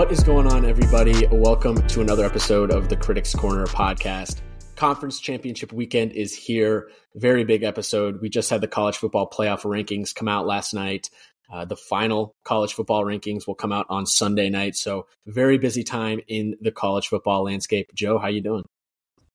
What is going on, everybody? Welcome to another episode of the Critics Corner podcast. Conference championship weekend is here. Very big episode. We just had the college football playoff rankings come out last night. Uh, the final college football rankings will come out on Sunday night. So very busy time in the college football landscape. Joe, how you doing?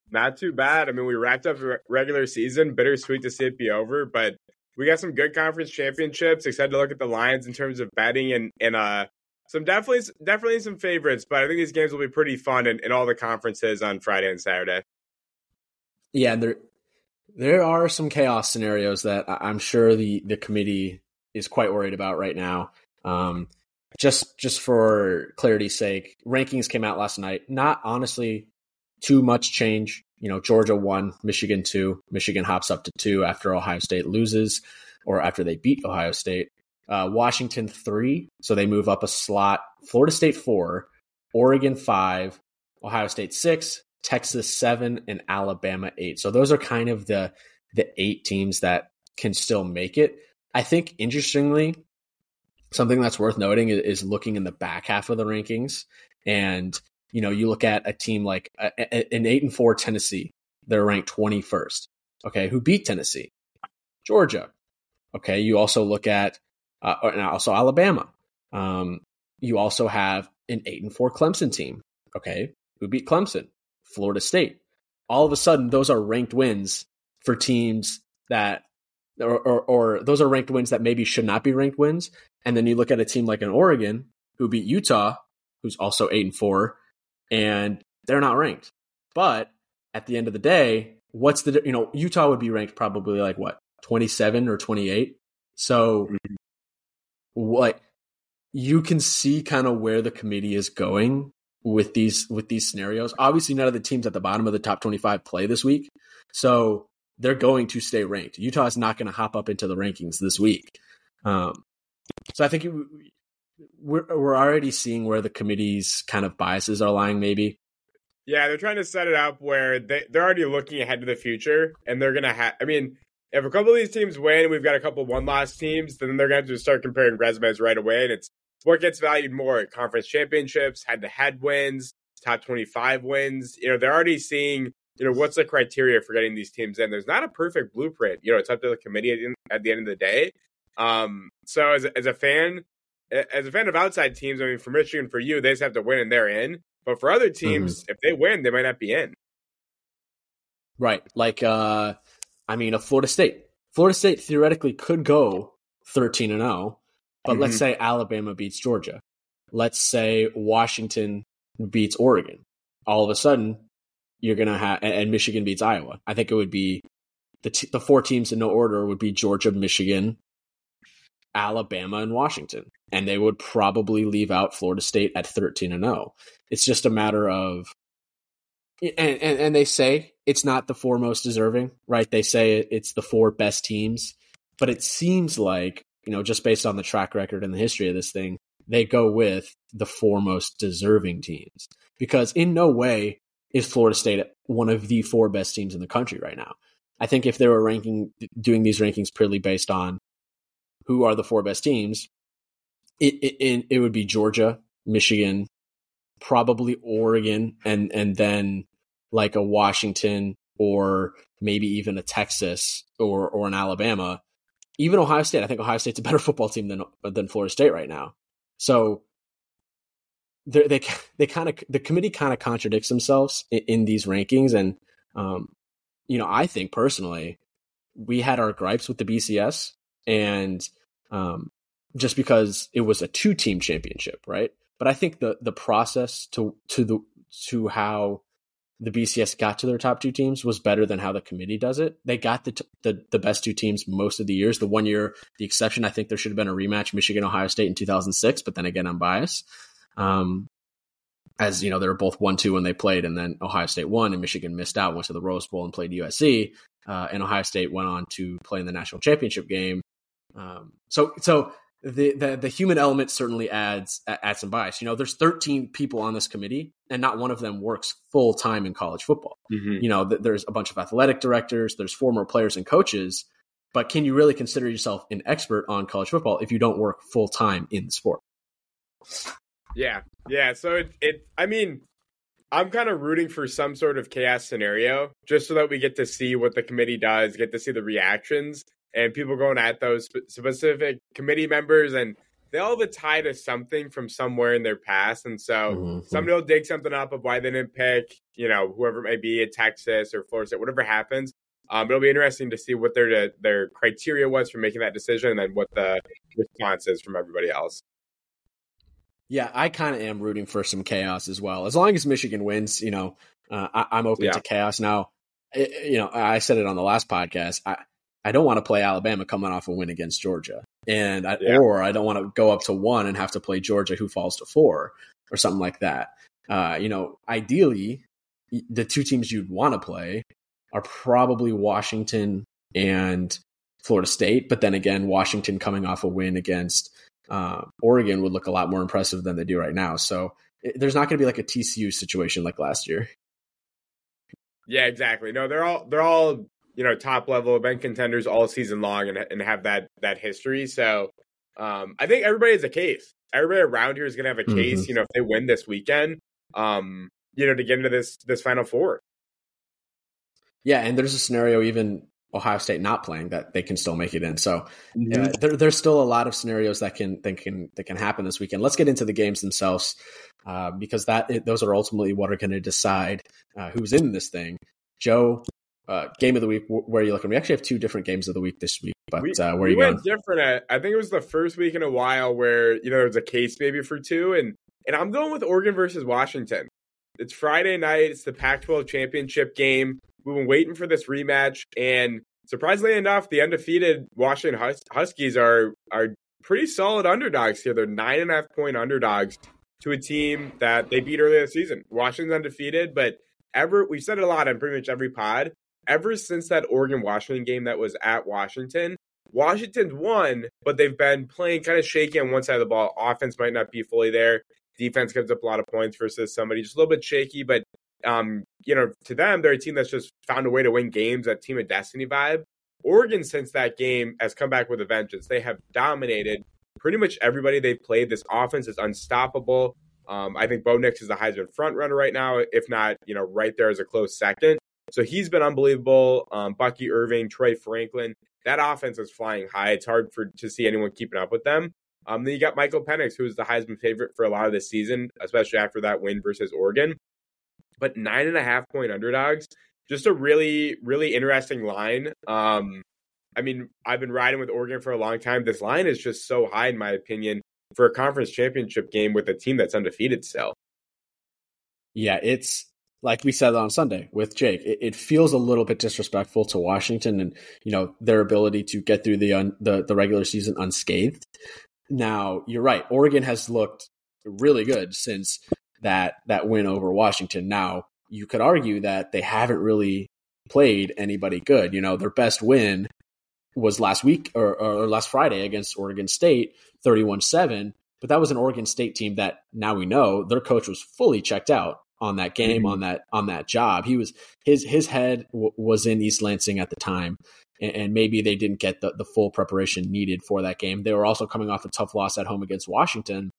Not too bad. I mean, we wrapped up regular season. Bittersweet to see it be over, but we got some good conference championships. Excited to look at the lines in terms of betting and and uh some definitely definitely some favorites. But I think these games will be pretty fun in, in all the conferences on Friday and Saturday. Yeah, there there are some chaos scenarios that I'm sure the the committee is quite worried about right now. Um, just just for clarity's sake, rankings came out last night. Not honestly too much change. You know, Georgia one, Michigan two. Michigan hops up to two after Ohio State loses, or after they beat Ohio State. Uh, Washington three, so they move up a slot. Florida State four, Oregon five, Ohio State six, Texas seven, and Alabama eight. So those are kind of the the eight teams that can still make it. I think interestingly, something that's worth noting is, looking in the back half of the rankings. And you know, you look at a team like a, a, an eight and four Tennessee, they're ranked twenty first. Okay, who beat Tennessee? Georgia. Okay, you also look at uh, and also Alabama. Um, you also have an eight and four Clemson team. Okay, who beat Clemson? Florida State. All of a sudden, those are ranked wins for teams that, or, or, or those are ranked wins that maybe should not be ranked wins. And then you look at a team like an Oregon who beat Utah, who's also eight and four, and they're not ranked. But at the end of the day, what's the you know Utah would be ranked probably like what twenty seven or twenty eight. So mm-hmm. What you can see kind of where the committee is going with these with these scenarios. Obviously, none of the teams at the bottom of the top 25 play this week, so they're going to stay ranked. Utah is not going to hop up into the rankings this week. Um, so I think it, we're we're already seeing where the committee's kind of biases are lying. Maybe. Yeah, they're trying to set it up where they they're already looking ahead to the future, and they're gonna have. I mean, if a couple of these teams win, we've got a couple one loss teams, then they're going to start comparing resumes right away, and it's what gets valued more at conference championships, head to head wins, top 25 wins. You know, they're already seeing, you know, what's the criteria for getting these teams in. There's not a perfect blueprint. You know, it's up to the committee at the, at the end of the day. Um, so as a, as a fan, as a fan of outside teams, I mean, for Michigan, for you, they just have to win and they're in. But for other teams, mm-hmm. if they win, they might not be in. Right. Like, uh, I mean, a Florida State. Florida State theoretically could go 13 and 0 but mm-hmm. let's say Alabama beats Georgia. Let's say Washington beats Oregon. All of a sudden, you're going to have, and Michigan beats Iowa. I think it would be the, t- the four teams in no order would be Georgia, Michigan, Alabama, and Washington. And they would probably leave out Florida State at 13 and 0. It's just a matter of, and, and, and they say it's not the four most deserving, right? They say it's the four best teams, but it seems like you know, just based on the track record and the history of this thing, they go with the four most deserving teams because in no way is Florida State one of the four best teams in the country right now. I think if they were ranking doing these rankings purely based on who are the four best teams, it it, it would be Georgia, Michigan, probably Oregon, and and then like a Washington or maybe even a Texas or or an Alabama even Ohio State, I think Ohio State's a better football team than than Florida State right now. So they they they kind of the committee kind of contradicts themselves in, in these rankings, and um, you know I think personally we had our gripes with the BCS, and um, just because it was a two team championship, right? But I think the the process to to the to how the BCS got to their top two teams was better than how the committee does it. They got the, t- the the best two teams most of the years. The one year, the exception, I think there should have been a rematch, Michigan Ohio State in 2006. But then again, I'm biased. Um, as you know, they were both one two when they played, and then Ohio State won, and Michigan missed out, went to the Rose Bowl and played USC, uh, and Ohio State went on to play in the national championship game. Um, so so the, the the human element certainly adds adds some bias. You know, there's 13 people on this committee, and not one of them works full time in college football. Mm-hmm. You know, th- there's a bunch of athletic directors, there's former players and coaches, but can you really consider yourself an expert on college football if you don't work full time in the sport? Yeah, yeah. So it, it I mean, I'm kind of rooting for some sort of chaos scenario just so that we get to see what the committee does, get to see the reactions, and people going at those specific committee members, and they all have a tie to something from somewhere in their past, and so mm-hmm. somebody will dig something up of why they didn't pick, you know, whoever it may be, at Texas or Florida State, whatever happens. Um, it'll be interesting to see what their their criteria was for making that decision, and then what the response is from everybody else. Yeah, I kind of am rooting for some chaos as well. As long as Michigan wins, you know, uh, I, am open yeah. to chaos. Now, it, you know, I said it on the last podcast. I I don't want to play Alabama coming off a win against Georgia, and I, yeah. or I don't want to go up to one and have to play Georgia, who falls to four, or something like that. Uh, you know, ideally, the two teams you'd want to play are probably Washington and Florida State, but then again, Washington coming off a win against uh, Oregon would look a lot more impressive than they do right now. So it, there's not going to be like a TCU situation like last year. Yeah, exactly. No, they're all they're all you know top level event contenders all season long and and have that that history. So um, I think everybody has a case. Everybody around here is going to have a case. Mm-hmm. You know, if they win this weekend, um, you know, to get into this this final four. Yeah, and there's a scenario even Ohio State not playing, that they can still make it in. So mm-hmm. uh, there, there's still a lot of scenarios that can that can that can happen this weekend. Let's get into the games themselves uh, because that those are ultimately what are going to decide uh, who's in this thing. Joe, uh, game of the week. Where are you looking? We actually have two different games of the week this week, but we, uh, where are you went going? Different. At, I think it was the first week in a while where you know there was a case maybe for two, and and I'm going with Oregon versus Washington. It's Friday night. It's the Pac-12 championship game. We've been waiting for this rematch, and surprisingly enough, the undefeated Washington Hus- Huskies are are pretty solid underdogs here. They're nine and a half point underdogs to a team that they beat earlier this season. Washington's undefeated, but ever we've said it a lot on pretty much every pod. Ever since that Oregon Washington game that was at Washington, Washington's won, but they've been playing kind of shaky on one side of the ball. Offense might not be fully there. Defense gives up a lot of points versus somebody just a little bit shaky, but um, you know, to them, they're a team that's just found a way to win games, that team of destiny vibe. Oregon, since that game, has come back with a vengeance. They have dominated pretty much everybody they've played. This offense is unstoppable. Um, I think Bo Nix is the Heisman front runner right now, if not, you know, right there as a close second. So he's been unbelievable. Um, Bucky Irving, Troy Franklin, that offense is flying high. It's hard for to see anyone keeping up with them. Um, then you got Michael Penix, who's the Heisman favorite for a lot of this season, especially after that win versus Oregon but nine and a half point underdogs. Just a really, really interesting line. Um, I mean, I've been riding with Oregon for a long time. This line is just so high, in my opinion, for a conference championship game with a team that's undefeated still. Yeah, it's like we said on Sunday with Jake. It, it, feels a little bit disrespectful to Washington and you know their ability to get through the un, the, the regular season unscathed. Now you're right. Oregon has looked really good since that that win over Washington. Now, you could argue that they haven't really played anybody good. You know, their best win was last week or, or last Friday against Oregon State, 31 7. But that was an Oregon State team that now we know their coach was fully checked out on that game, mm-hmm. on that on that job. He was his his head w- was in East Lansing at the time, and, and, maybe they didn't get the, the full preparation needed for that game. They were also coming off a tough loss at home against Washington,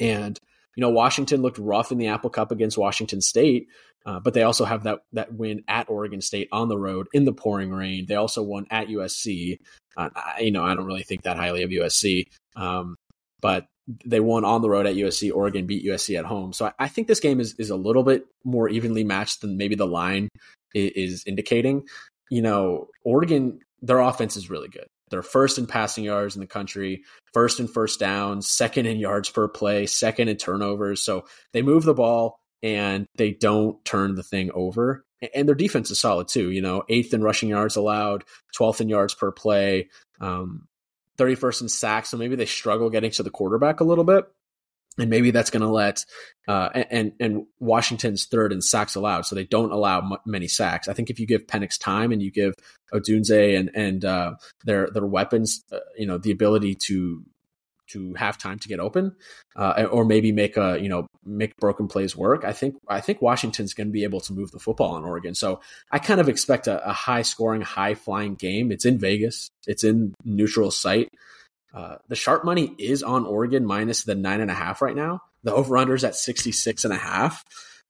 and you know, Washington looked rough in the Apple Cup against Washington State, uh, but they also have that that win at Oregon State on the road in the pouring rain. They also won at USC. Uh, I, you know, I don't really think that highly of USC, um, but they won on the road at USC. Oregon beat USC at home. So I, I, think this game is is a little bit more evenly matched than maybe the line is, is indicating. You know, Oregon, their offense is really good. They're first in passing yards in the country, first in first downs, second in yards per play, second in turnovers. So they move the ball and they don't turn the thing over. And their defense is solid too. You know, eighth in rushing yards allowed, 12th in yards per play, um, 31st in sacks. So maybe they struggle getting to the quarterback a little bit and maybe that's going to let uh, and and Washington's third in sacks allowed, so they don't allow m- many sacks. I think if you give Penix time and you give Odunze and and uh, their their weapons, uh, you know, the ability to to have time to get open, uh, or maybe make a you know make broken plays work. I think I think Washington's going to be able to move the football on Oregon. So I kind of expect a, a high scoring, high flying game. It's in Vegas. It's in neutral site. Uh, the sharp money is on Oregon minus the nine and a half right now. The over under is at 66 and a half.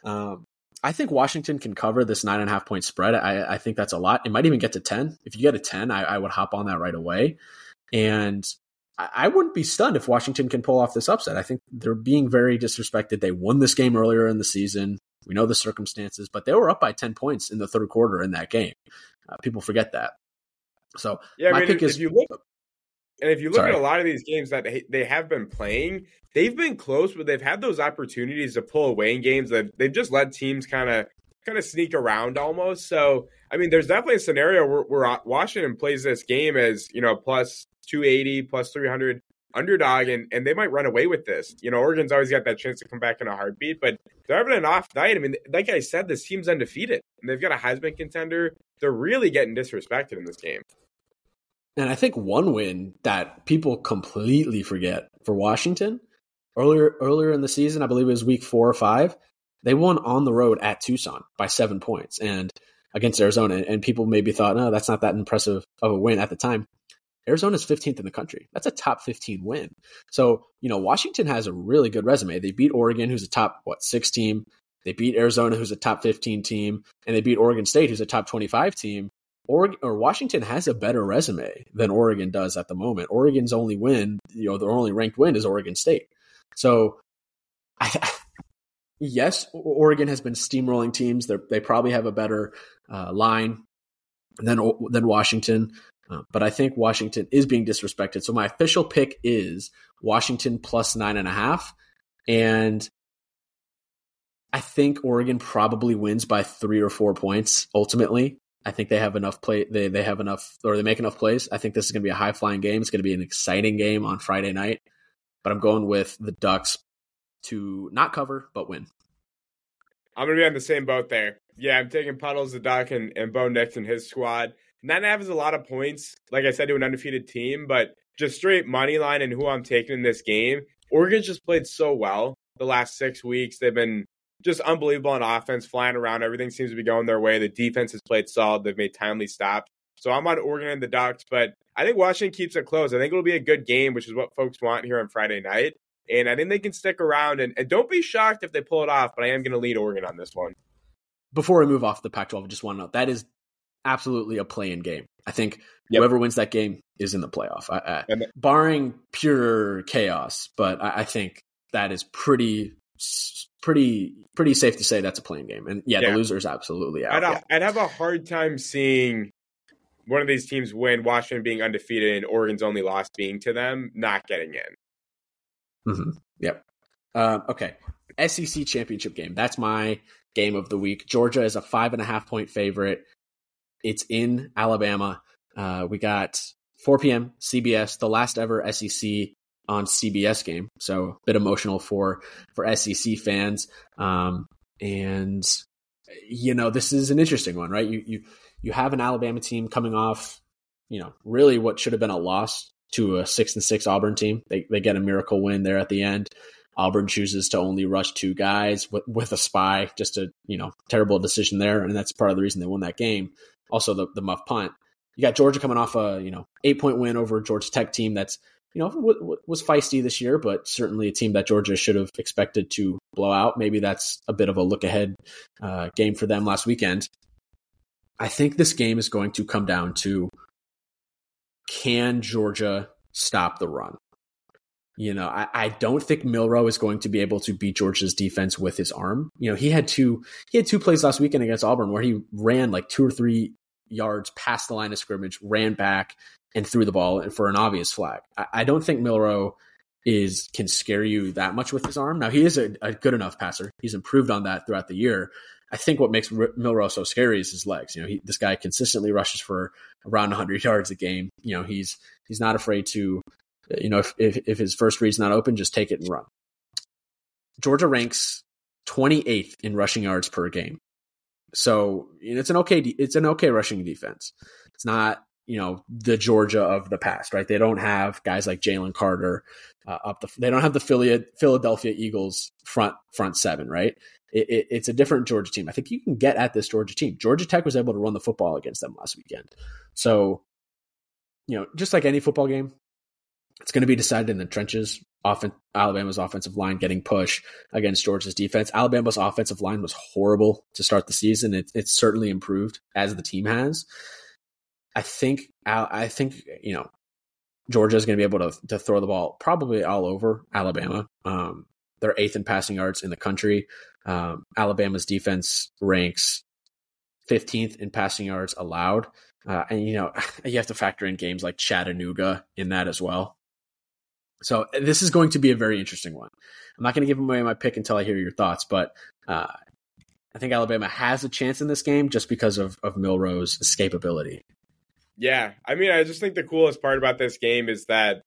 Um, I think Washington can cover this nine and a half point spread. I, I think that's a lot. It might even get to 10. If you get a 10, I, I would hop on that right away. And I, wouldn't be stunned if Washington can pull off this upset. I think they're being very disrespected. They won this game earlier in the season. We know the circumstances, but they were up by 10 points in the third quarter in that game. Uh, people forget that. So yeah, I mean, if, is, if you look, and if you look sorry. at a lot of these games that they have been playing, they've been close, but they've had those opportunities to pull away in games that they've just let teams kind of kind of sneak around almost. So I mean, there's definitely a scenario where, where Washington plays this game as you know plus 280, plus 300 underdog and, and they might run away with this. You know, Oregon's always got that chance to come back in a heartbeat, but they're having an off night. I mean, like I said, this team's undefeated and they've got a Heisman contender. They're really getting disrespected in this game. And I think one win that people completely forget for Washington earlier earlier in the season, I believe it was week four or five, they won on the road at Tucson by seven points and against Arizona. And people maybe thought, no, that's not that impressive of a win at the time. Arizona's 15th in the country. That's a top 15 win. So, you know, Washington has a really good resume. They beat Oregon, who's a top, what, six team. They beat Arizona, who's a top 15 team. And they beat Oregon State, who's a top 25 team. Oregon, or Washington has a better resume than Oregon does at the moment. Oregon's only win, you know, their only ranked win is Oregon State. So, I, yes, Oregon has been steamrolling teams. They're, they probably have a better uh, line than than Washington. Uh, but I think Washington is being disrespected. So my official pick is Washington plus nine and a half. And I think Oregon probably wins by three or four points ultimately. I think they have enough play. They, they have enough, or they make enough plays. I think this is going to be a high flying game. It's going to be an exciting game on Friday night. But I'm going with the Ducks to not cover, but win. I'm going to be on the same boat there. Yeah, I'm taking Puddles, the Duck, and, and Bo Nix and his squad. Nine and a half is a lot of points, like I said, to an undefeated team, but just straight money line and who I'm taking in this game. Oregon's just played so well the last six weeks. They've been just unbelievable on offense, flying around. Everything seems to be going their way. The defense has played solid. They've made timely stops. So I'm on Oregon and the Ducks, but I think Washington keeps it close. I think it'll be a good game, which is what folks want here on Friday night. And I think they can stick around. And, and don't be shocked if they pull it off, but I am going to lead Oregon on this one. Before we move off the Pac 12, I just want to note that is absolutely a play-in game. I think yep. whoever wins that game is in the playoff, I, I, barring pure chaos. But I, I, think that is pretty, pretty, pretty safe to say that's a play-in game. And yeah, yeah. the loser is absolutely out. I'd, yeah. I'd have a hard time seeing one of these teams win. Washington being undefeated and Oregon's only loss being to them, not getting in. Mm-hmm. Yep. Uh, okay. SEC championship game. That's my game of the week. Georgia is a five and a half point favorite. It's in Alabama. Uh, we got 4 p.m. CBS, the last ever SEC on CBS game. So a bit emotional for for SEC fans. Um, and you know, this is an interesting one, right? You you you have an Alabama team coming off, you know, really what should have been a loss to a six and six Auburn team. They they get a miracle win there at the end. Auburn chooses to only rush two guys with, with a spy, just a you know terrible decision there, and that's part of the reason they won that game also the the muff punt. You got Georgia coming off a you know eight point win over Georgia Tech team that's you know w- w- was feisty this year, but certainly a team that Georgia should have expected to blow out. Maybe that's a bit of a look ahead uh, game for them last weekend. I think this game is going to come down to can Georgia stop the run? You know, I, I don't think Milroe is going to be able to beat Georgia's defense with his arm. You know, he had two he had two plays last weekend against Auburn where he ran like two or three yards past the line of scrimmage, ran back and threw the ball for an obvious flag. I, I don't think Milroe is can scare you that much with his arm. Now he is a, a, good enough passer. He's improved on that throughout the year. I think what makes Milroe so scary is his legs. You know, he, this guy consistently rushes for around 100 yards a game. You know, he's he's not afraid to you know, if, if, if his first read's not open, just take it and run. Georgia ranks 28th in rushing yards per game. So it's an okay it's an okay rushing defense. It's not you know the Georgia of the past, right? They don't have guys like Jalen Carter uh, up the. They don't have the Philadelphia Eagles front front seven, right? It, it, it's a different Georgia team. I think you can get at this Georgia team. Georgia Tech was able to run the football against them last weekend, so you know just like any football game, it's going to be decided in the trenches. Offen- Alabama's offensive line getting push against Georgia's defense. Alabama's offensive line was horrible to start the season. It, it's certainly improved as the team has. I think I think you know Georgia is going to be able to to throw the ball probably all over Alabama. Um, they're eighth in passing yards in the country. Um, Alabama's defense ranks 15th in passing yards allowed. Uh, and, you know, you have to factor in games like Chattanooga in that as well. So this is going to be a very interesting one. I'm not going to give away my pick until I hear your thoughts, but uh, I think Alabama has a chance in this game just because of, of Milroe's escapability. Yeah. I mean, I just think the coolest part about this game is that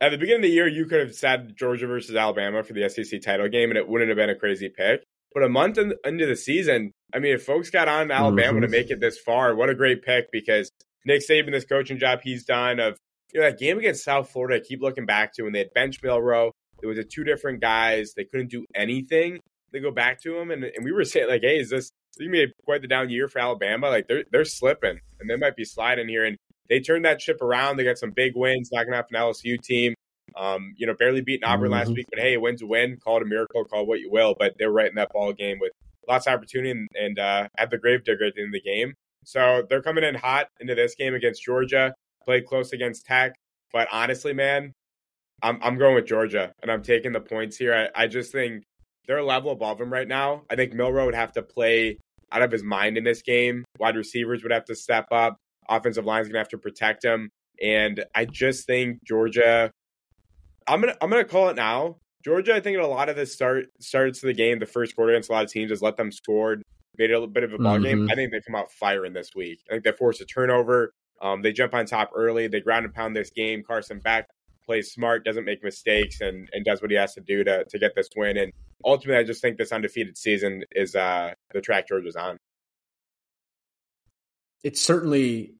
at the beginning of the year, you could have said Georgia versus Alabama for the SEC title game, and it wouldn't have been a crazy pick. But a month in, into the season, I mean, if folks got on Alabama mm-hmm. to make it this far, what a great pick because Nick Saban, this coaching job he's done of you know that game against South Florida, I keep looking back to when they had bench Milroe. There was a two different guys. They couldn't do anything. They go back to him, and, and we were saying like, "Hey, is this, this gonna be quite the down year for Alabama? Like they're they're slipping, and they might be sliding here." And they turned that ship around. They got some big wins, knocking off an LSU team. Um, you know, barely beating Auburn mm-hmm. last week, but hey, a win's a win. Call it a miracle, call it what you will. But they're right in that ball game with lots of opportunity and, and uh, have the gravedigger at the end of the game. So they're coming in hot into this game against Georgia. Played close against Tech, but honestly, man, I'm I'm going with Georgia and I'm taking the points here. I, I just think they're a level above them right now. I think Milroe would have to play out of his mind in this game. Wide receivers would have to step up. Offensive line's gonna have to protect him. And I just think Georgia I'm gonna I'm gonna call it now. Georgia, I think in a lot of the start starts of the game, the first quarter against a lot of teams has let them score, made it a little bit of a ball mm-hmm. game. I think they come out firing this week. I think they force a turnover. Um, they jump on top early. They ground and pound this game. Carson Beck plays smart, doesn't make mistakes, and and does what he has to do to to get this win. And ultimately, I just think this undefeated season is uh, the track Georgia's on. It's certainly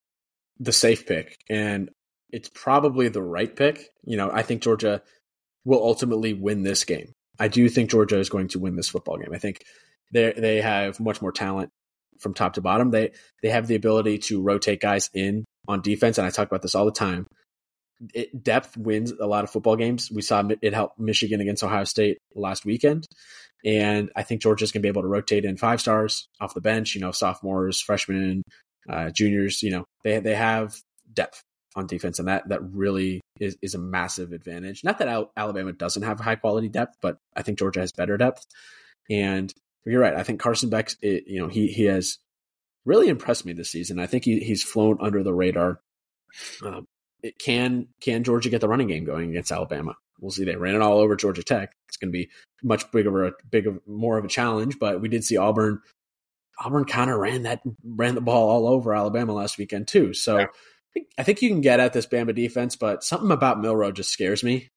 the safe pick, and it's probably the right pick. You know, I think Georgia will ultimately win this game. I do think Georgia is going to win this football game. I think they they have much more talent from top to bottom. They they have the ability to rotate guys in on defense, and I talk about this all the time. It, depth wins a lot of football games. We saw it help Michigan against Ohio State last weekend, and I think Georgia's going to be able to rotate in five stars off the bench. You know, sophomores, freshmen, uh, juniors. You know, they they have depth on defense, and that that really is, is a massive advantage. Not that Al- Alabama doesn't have high quality depth, but I think Georgia has better depth. And you're right. I think Carson Beck, it, you know, he he has really impressed me this season. I think he, he's flown under the radar. Um, it can can Georgia get the running game going against Alabama? We'll see. They ran it all over Georgia Tech. It's going to be much bigger, a bigger, more of a challenge. But we did see Auburn. Auburn kind of ran that ran the ball all over Alabama last weekend too. So. Yeah I think you can get at this Bama defense, but something about Milroe just scares me.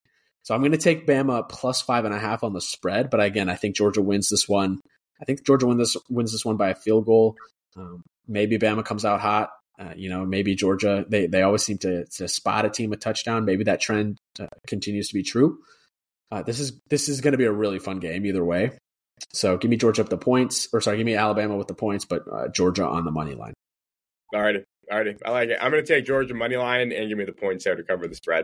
So I'm going to take Bama plus five and a half on the spread. But again, I think Georgia wins this one. I think Georgia wins this wins this one by a field goal. Um, maybe Bama comes out hot. Uh, you know, maybe Georgia. They they always seem to to spot a team a touchdown. Maybe that trend uh, continues to be true. Uh, this is this is going to be a really fun game either way. So give me Georgia up the points, or sorry, give me Alabama with the points, but uh, Georgia on the money line. All right. Alrighty, I like it. I'm going to take Georgia money line and give me the points there to cover the spread.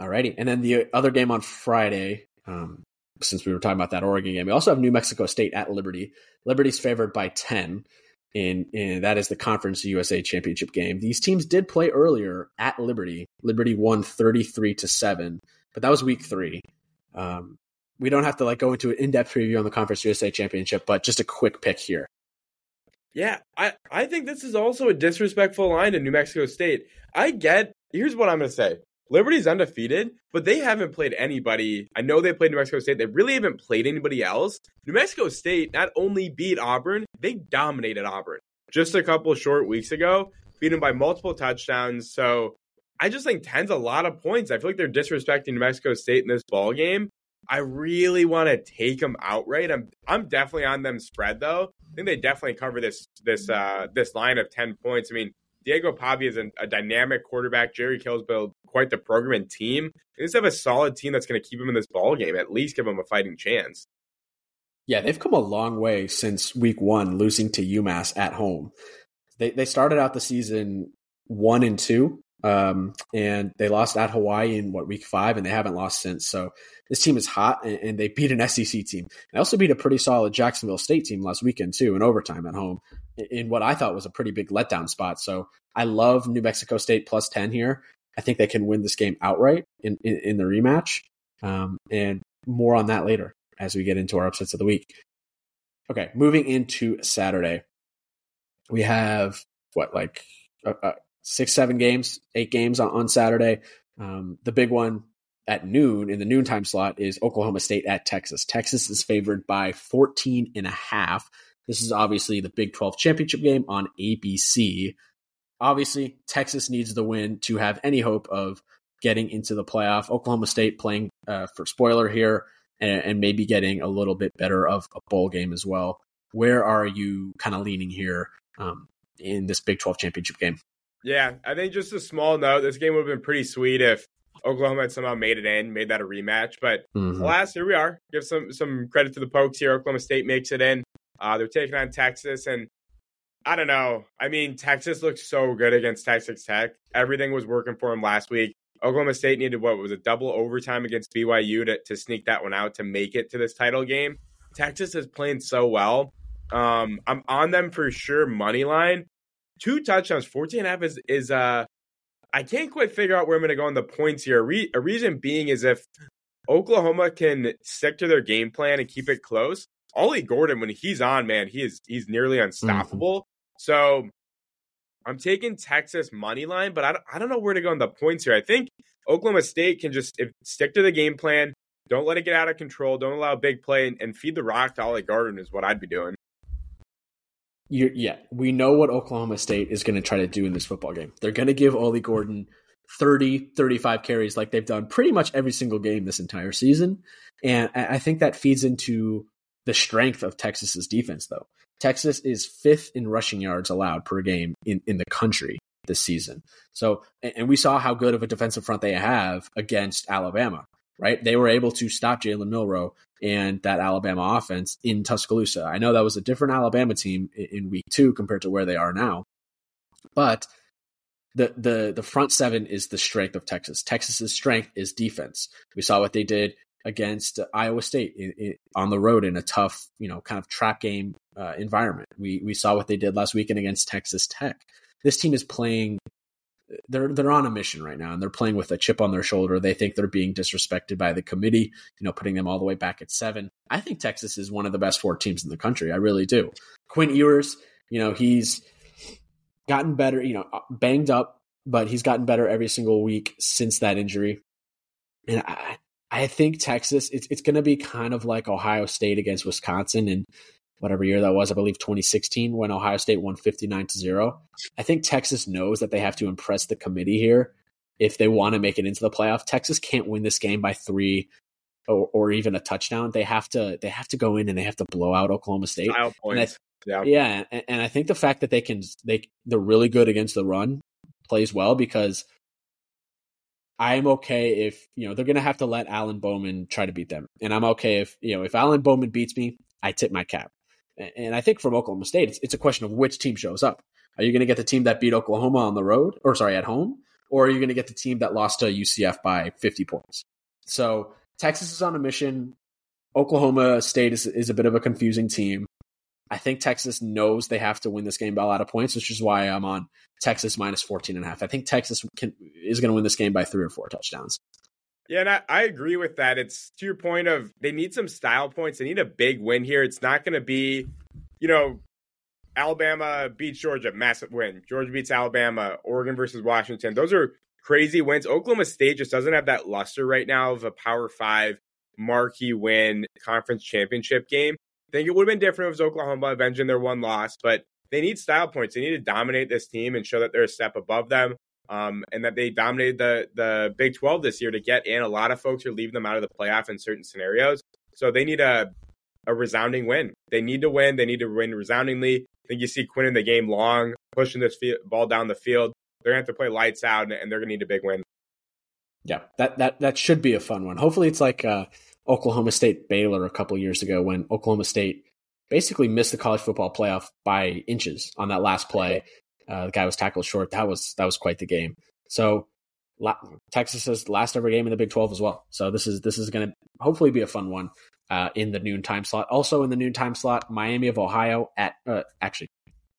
All righty, and then the other game on Friday, um, since we were talking about that Oregon game, we also have New Mexico State at Liberty. Liberty's favored by ten, and, and that is the Conference USA Championship game. These teams did play earlier at Liberty. Liberty won 33 to seven, but that was Week three. Um, we don't have to like go into an in-depth preview on the Conference USA Championship, but just a quick pick here. Yeah, I, I think this is also a disrespectful line to New Mexico State. I get, here's what I'm going to say Liberty's undefeated, but they haven't played anybody. I know they played New Mexico State. They really haven't played anybody else. New Mexico State not only beat Auburn, they dominated Auburn just a couple short weeks ago, beat them by multiple touchdowns. So I just think 10's a lot of points. I feel like they're disrespecting New Mexico State in this ball game. I really want to take them outright. I'm I'm definitely on them spread though. I think they definitely cover this this uh, this line of ten points. I mean, Diego Pavia is a, a dynamic quarterback. Jerry Kill's built quite the program and team. They just have a solid team that's going to keep him in this ball game. At least give him a fighting chance. Yeah, they've come a long way since week one, losing to UMass at home. They they started out the season one and two Um, and they lost at Hawaii in what week five, and they haven't lost since. So this team is hot, and, and they beat an SEC team. They also beat a pretty solid Jacksonville State team last weekend too, in overtime at home, in what I thought was a pretty big letdown spot. So I love New Mexico State plus ten here. I think they can win this game outright in in, in the rematch, um, and more on that later as we get into our upsets of the week. Okay, moving into Saturday, we have what like uh, uh, six, seven games, eight games on, on Saturday. Um, the big one at noon in the noontime slot is Oklahoma State at Texas. Texas is favored by 14 and a half. This is obviously the Big 12 championship game on ABC. Obviously, Texas needs the win to have any hope of getting into the playoff. Oklahoma State playing uh, for spoiler here and, and, maybe getting a little bit better of a bowl game as well. Where are you kind of leaning here um, in this Big 12 championship game? Yeah, I think just a small note. This game would have been pretty sweet if Oklahoma had somehow made it in, made that a rematch. But mm-hmm. alas, here we are. Give some some credit to the Pokes here. Oklahoma State makes it in. Uh, they're taking on Texas, and I don't know. I mean, Texas looked so good against Texas Tech. Everything was working for them last week. Oklahoma State needed what was a double overtime against BYU to, to sneak that one out to make it to this title game. Texas is playing so well. Um, I'm on them for sure. Money line, two touchdowns, 14 and a half is, is uh, I can't quite figure out where I'm going to go on the points here. A, re- a reason being is if Oklahoma can stick to their game plan and keep it close, Ollie Gordon, when he's on, man, he is he's nearly mm-hmm. unstoppable. Mm-hmm. So I'm taking Texas money line, but I don't, I don't know where to go on the points here. I think Oklahoma State can just if, stick to the game plan. Don't let it get out of control. Don't allow big play and, and feed the rock to Ollie Gordon is what I'd be doing. Yeah, we know what Oklahoma State is going to try to do in this football game. They're going to give Ollie Gordon 30, 35 carries like they've done pretty much every single game this entire season. And I think that feeds into the strength of Texas's defense, though. Texas is fifth in rushing yards allowed per game in, in the country this season. So, and we saw how good of a defensive front they have against Alabama, right? They were able to stop Jalen Milroe and that Alabama offense in Tuscaloosa. I know that was a different Alabama team in week two compared to where they are now, but the the the front seven is the strength of Texas. Texas's strength is defense. We saw what they did against Iowa State in, in, on the road in a tough, you know, kind of trap game uh, environment. We we saw what they did last weekend against Texas Tech. This team is playing they're they're on a mission right now and they're playing with a chip on their shoulder. They think they're being disrespected by the committee, you know, putting them all the way back at 7. I think Texas is one of the best four teams in the country. I really do. Quinn Ewers, you know, he's gotten better, you know, banged up, but he's gotten better every single week since that injury. And I I think Texas it's it's going to be kind of like Ohio State against Wisconsin and whatever year that was, I believe 2016 when Ohio State won 59 to 0. I think Texas knows that they have to impress the committee here if they want to make it into the playoff. Texas can't win this game by 3 or, or even a touchdown. They have to they have to go in and they have to blow out Oklahoma State. Yeah. Yeah, and, and I think the fact that they can they they're really good against the run plays well because I'm okay if you know they're going to have to let Alan Bowman try to beat them, and I'm okay if you know if Alan Bowman beats me, I tip my cap. And I think from Oklahoma State, it's, it's a question of which team shows up. Are you going to get the team that beat Oklahoma on the road, or sorry, at home, or are you going to get the team that lost to UCF by 50 points? So Texas is on a mission. Oklahoma State is, is a bit of a confusing team. I think Texas knows they have to win this game by a lot of points, which is why I'm on Texas minus 14 and a half. I think Texas can, is going to win this game by three or four touchdowns. Yeah, and I, I, agree with that. It's to your point of they need some style points. They need a big win here. It's not going to be, you know, Alabama beats Georgia, massive win. Georgia beats Alabama, Oregon versus Washington. Those are crazy wins. Oklahoma State just doesn't have that luster right now of a Power Five marquee win conference championship game. I think it would have been different if it was Oklahoma avenging their one loss, but they need style points. They need to dominate this team and show that they're a step above them um, and that they dominated the the Big 12 this year to get in. A lot of folks are leaving them out of the playoff in certain scenarios, so they need a a resounding win. They need to win. They need to win resoundingly. I think you see Quinn in the game long, pushing this ball down the field. They're going to have to play lights out, and, and they're going to need a big win. Yeah, that that that should be a fun one. Hopefully, it's like uh, Oklahoma State Baylor a couple years ago when Oklahoma State basically missed the college football playoff by inches on that last play. Uh, the guy was tackled short. That was that was quite the game. So Texas's last ever game in the Big 12 as well. So this is this is going to hopefully be a fun one uh, in the noon time slot. Also in the noon time slot, Miami of Ohio at uh, actually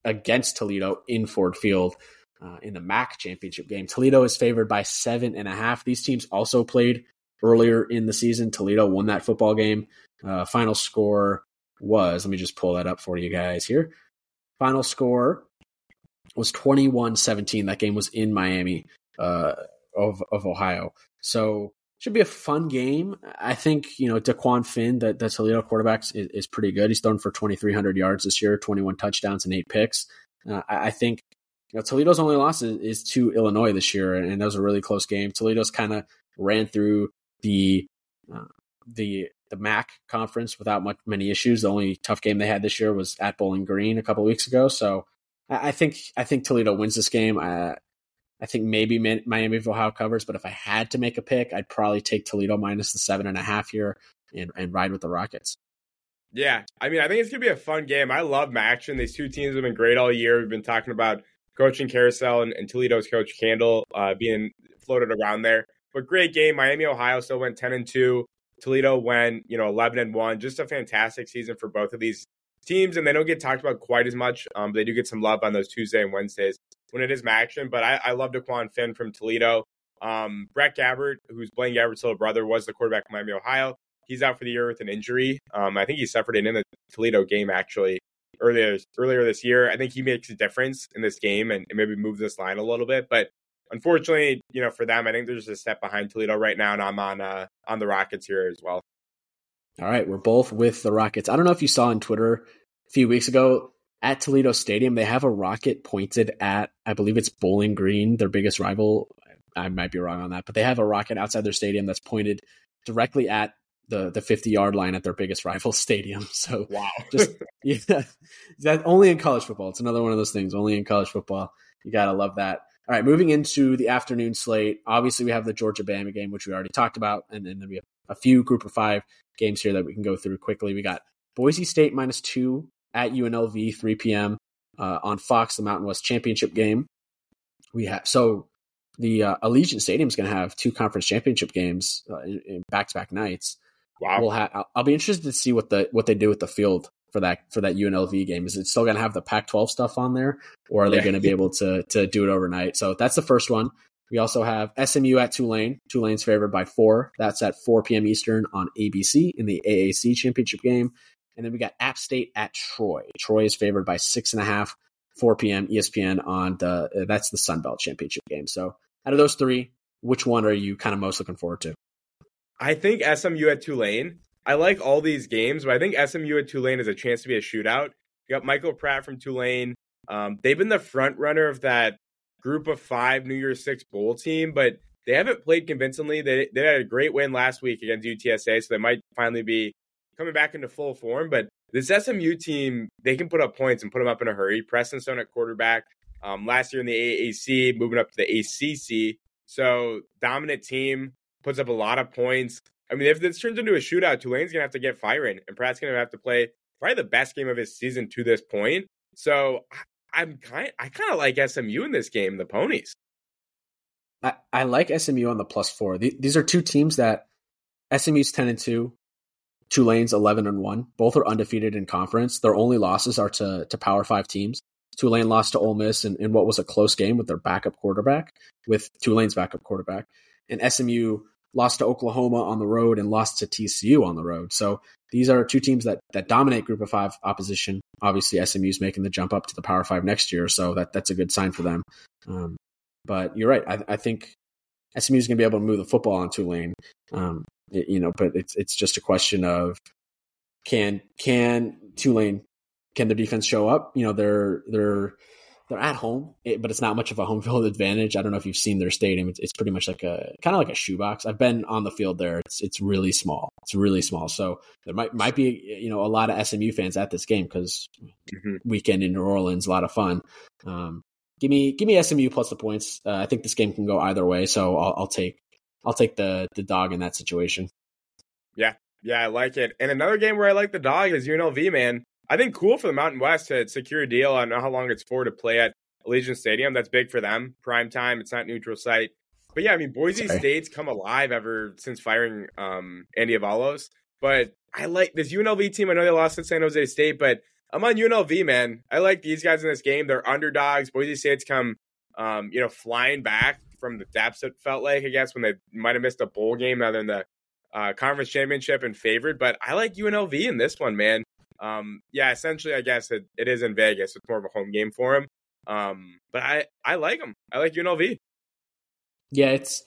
against Toledo in Ford Field uh, in the MAC championship game. Toledo is favored by seven and a half. These teams also played earlier in the season. Toledo won that football game. Uh, final score was let me just pull that up for you guys here. Final score was 21-17. That game was in Miami uh, of of Ohio. So should be a fun game. I think you know Dequan Finn, the, the Toledo quarterback, is, is pretty good. He's thrown for 2,300 yards this year, 21 touchdowns and eight picks. Uh, I, I, think you know, Toledo's only loss is, is, to Illinois this year, and, and that was a really close game. Toledo's kind of ran through the uh, the the MAC conference without much many issues. The only tough game they had this year was at Bowling Green a couple weeks ago. So I, think I think Toledo wins this game. I, I think maybe Miami of Ohio covers, but if I had to make a pick, I'd probably take Toledo minus the seven and a half here and, and ride with the Rockets. Yeah, I mean, I think it's gonna be a fun game. I love action. These two teams have been great all year. We've been talking about coaching carousel and, and Toledo's coach Candle uh, being floated around there. But great game. Miami, Ohio still went ten and two. Toledo went, you know, eleven and one. Just a fantastic season for both of these teams, and they don't get talked about quite as much. Um, they do get some love on those Tuesday and Wednesdays when it is action. But I, I love Dequan Finn from Toledo. Um, Brett Gabbert, who's Blaine Gabbert's little brother, was the quarterback of Miami, Ohio. He's out for the year with an injury. Um, I think he suffered it in the Toledo game actually earlier earlier this year. I think he makes a difference in this game and, and maybe moves this line a little bit. But unfortunately, you know, for them, I think there's a step behind Toledo right now, and I'm on uh, on the Rockets here as well. All right, we're both with the Rockets. I don't know if you saw on Twitter a few weeks ago at Toledo Stadium, they have a rocket pointed at, I believe it's Bowling Green, their biggest rival. I might be wrong on that, but they have a rocket outside their stadium that's pointed directly at the the 50 yard line at their biggest rival stadium. So wow, just yeah, that only in college football. It's another one of those things. Only in college football, you gotta love that. All right, moving into the afternoon slate. Obviously, we have the Georgia Bama game, which we already talked about, and then we have a few Group of Five games here that we can go through quickly. We got Boise State minus two at UNLV, 3 p.m. Uh, on Fox, the Mountain West Championship game. We have so the uh, Allegiant Stadium is going to have two conference championship games uh, in back-to-back nights. Wow! We'll ha- I'll, I'll be interested to see what the what they do with the field for that for that UNLV game. Is it still going to have the Pac-12 stuff on there, or are they going to be able to to do it overnight? So that's the first one. We also have SMU at Tulane. Tulane's favored by four. That's at 4 p.m. Eastern on ABC in the AAC championship game. And then we got App State at Troy. Troy is favored by six and a half, 4 p.m. ESPN on the uh, that's the Sun Belt Championship game. So out of those three, which one are you kind of most looking forward to? I think SMU at Tulane. I like all these games, but I think SMU at Tulane is a chance to be a shootout. You got Michael Pratt from Tulane. Um, they've been the front runner of that group of five New Year's Six bowl team, but they haven't played convincingly. They they had a great win last week against UTSA, so they might finally be coming back into full form. But this SMU team, they can put up points and put them up in a hurry. Preston Stone at quarterback. Um, last year in the AAC, moving up to the ACC. So dominant team puts up a lot of points. I mean, if this turns into a shootout, Tulane's gonna have to get firing, and Pratt's gonna have to play probably the best game of his season to this point. So I'm kind, I kind of like SMU in this game, the ponies. I, I like SMU on the plus four. These are two teams that SMU's ten and two, Tulane's 11 and 1. Both are undefeated in conference. Their only losses are to, to Power 5 teams. Tulane lost to Ole Miss in, in what was a close game with their backup quarterback, with Tulane's backup quarterback. And SMU lost to Oklahoma on the road and lost to TCU on the road. So these are two teams that that dominate Group of Five opposition. Obviously, SMU is making the jump up to the Power Five next year, so that that's a good sign for them. Um, but you're right. I, I think SMU is going to be able to move the football on Tulane. Um, you know, but it's it's just a question of can can Tulane can their defense show up? You know, they're they're they're at home, but it's not much of a home field advantage. I don't know if you've seen their stadium. It's, it's pretty much like a kind of like a shoebox. I've been on the field there. It's it's really small. It's really small. So there might might be you know a lot of SMU fans at this game because mm-hmm. weekend in New Orleans, a lot of fun. Um, give me give me SMU plus the points. Uh, I think this game can go either way, so I'll, I'll take I'll take the the dog in that situation. Yeah, yeah, I like it. And another game where I like the dog is UNLV. Man, I think cool for the Mountain West to secure a deal. I don't know how long it's for to play at Allegiant Stadium. That's big for them. Prime time. It's not neutral site. But yeah, I mean, Boise Sorry. State's come alive ever since firing um, Andy Avalos. But I like this UNLV team. I know they lost at San Jose State, but I'm on UNLV, man. I like these guys in this game. They're underdogs. Boise State's come, um, you know, flying back from the depths. It felt like, I guess, when they might have missed a bowl game rather than the uh, conference championship and favored. But I like UNLV in this one, man. Um, yeah, essentially, I guess it, it is in Vegas. It's more of a home game for him. Um, but I I like him. I like UNLV. Yeah, it's.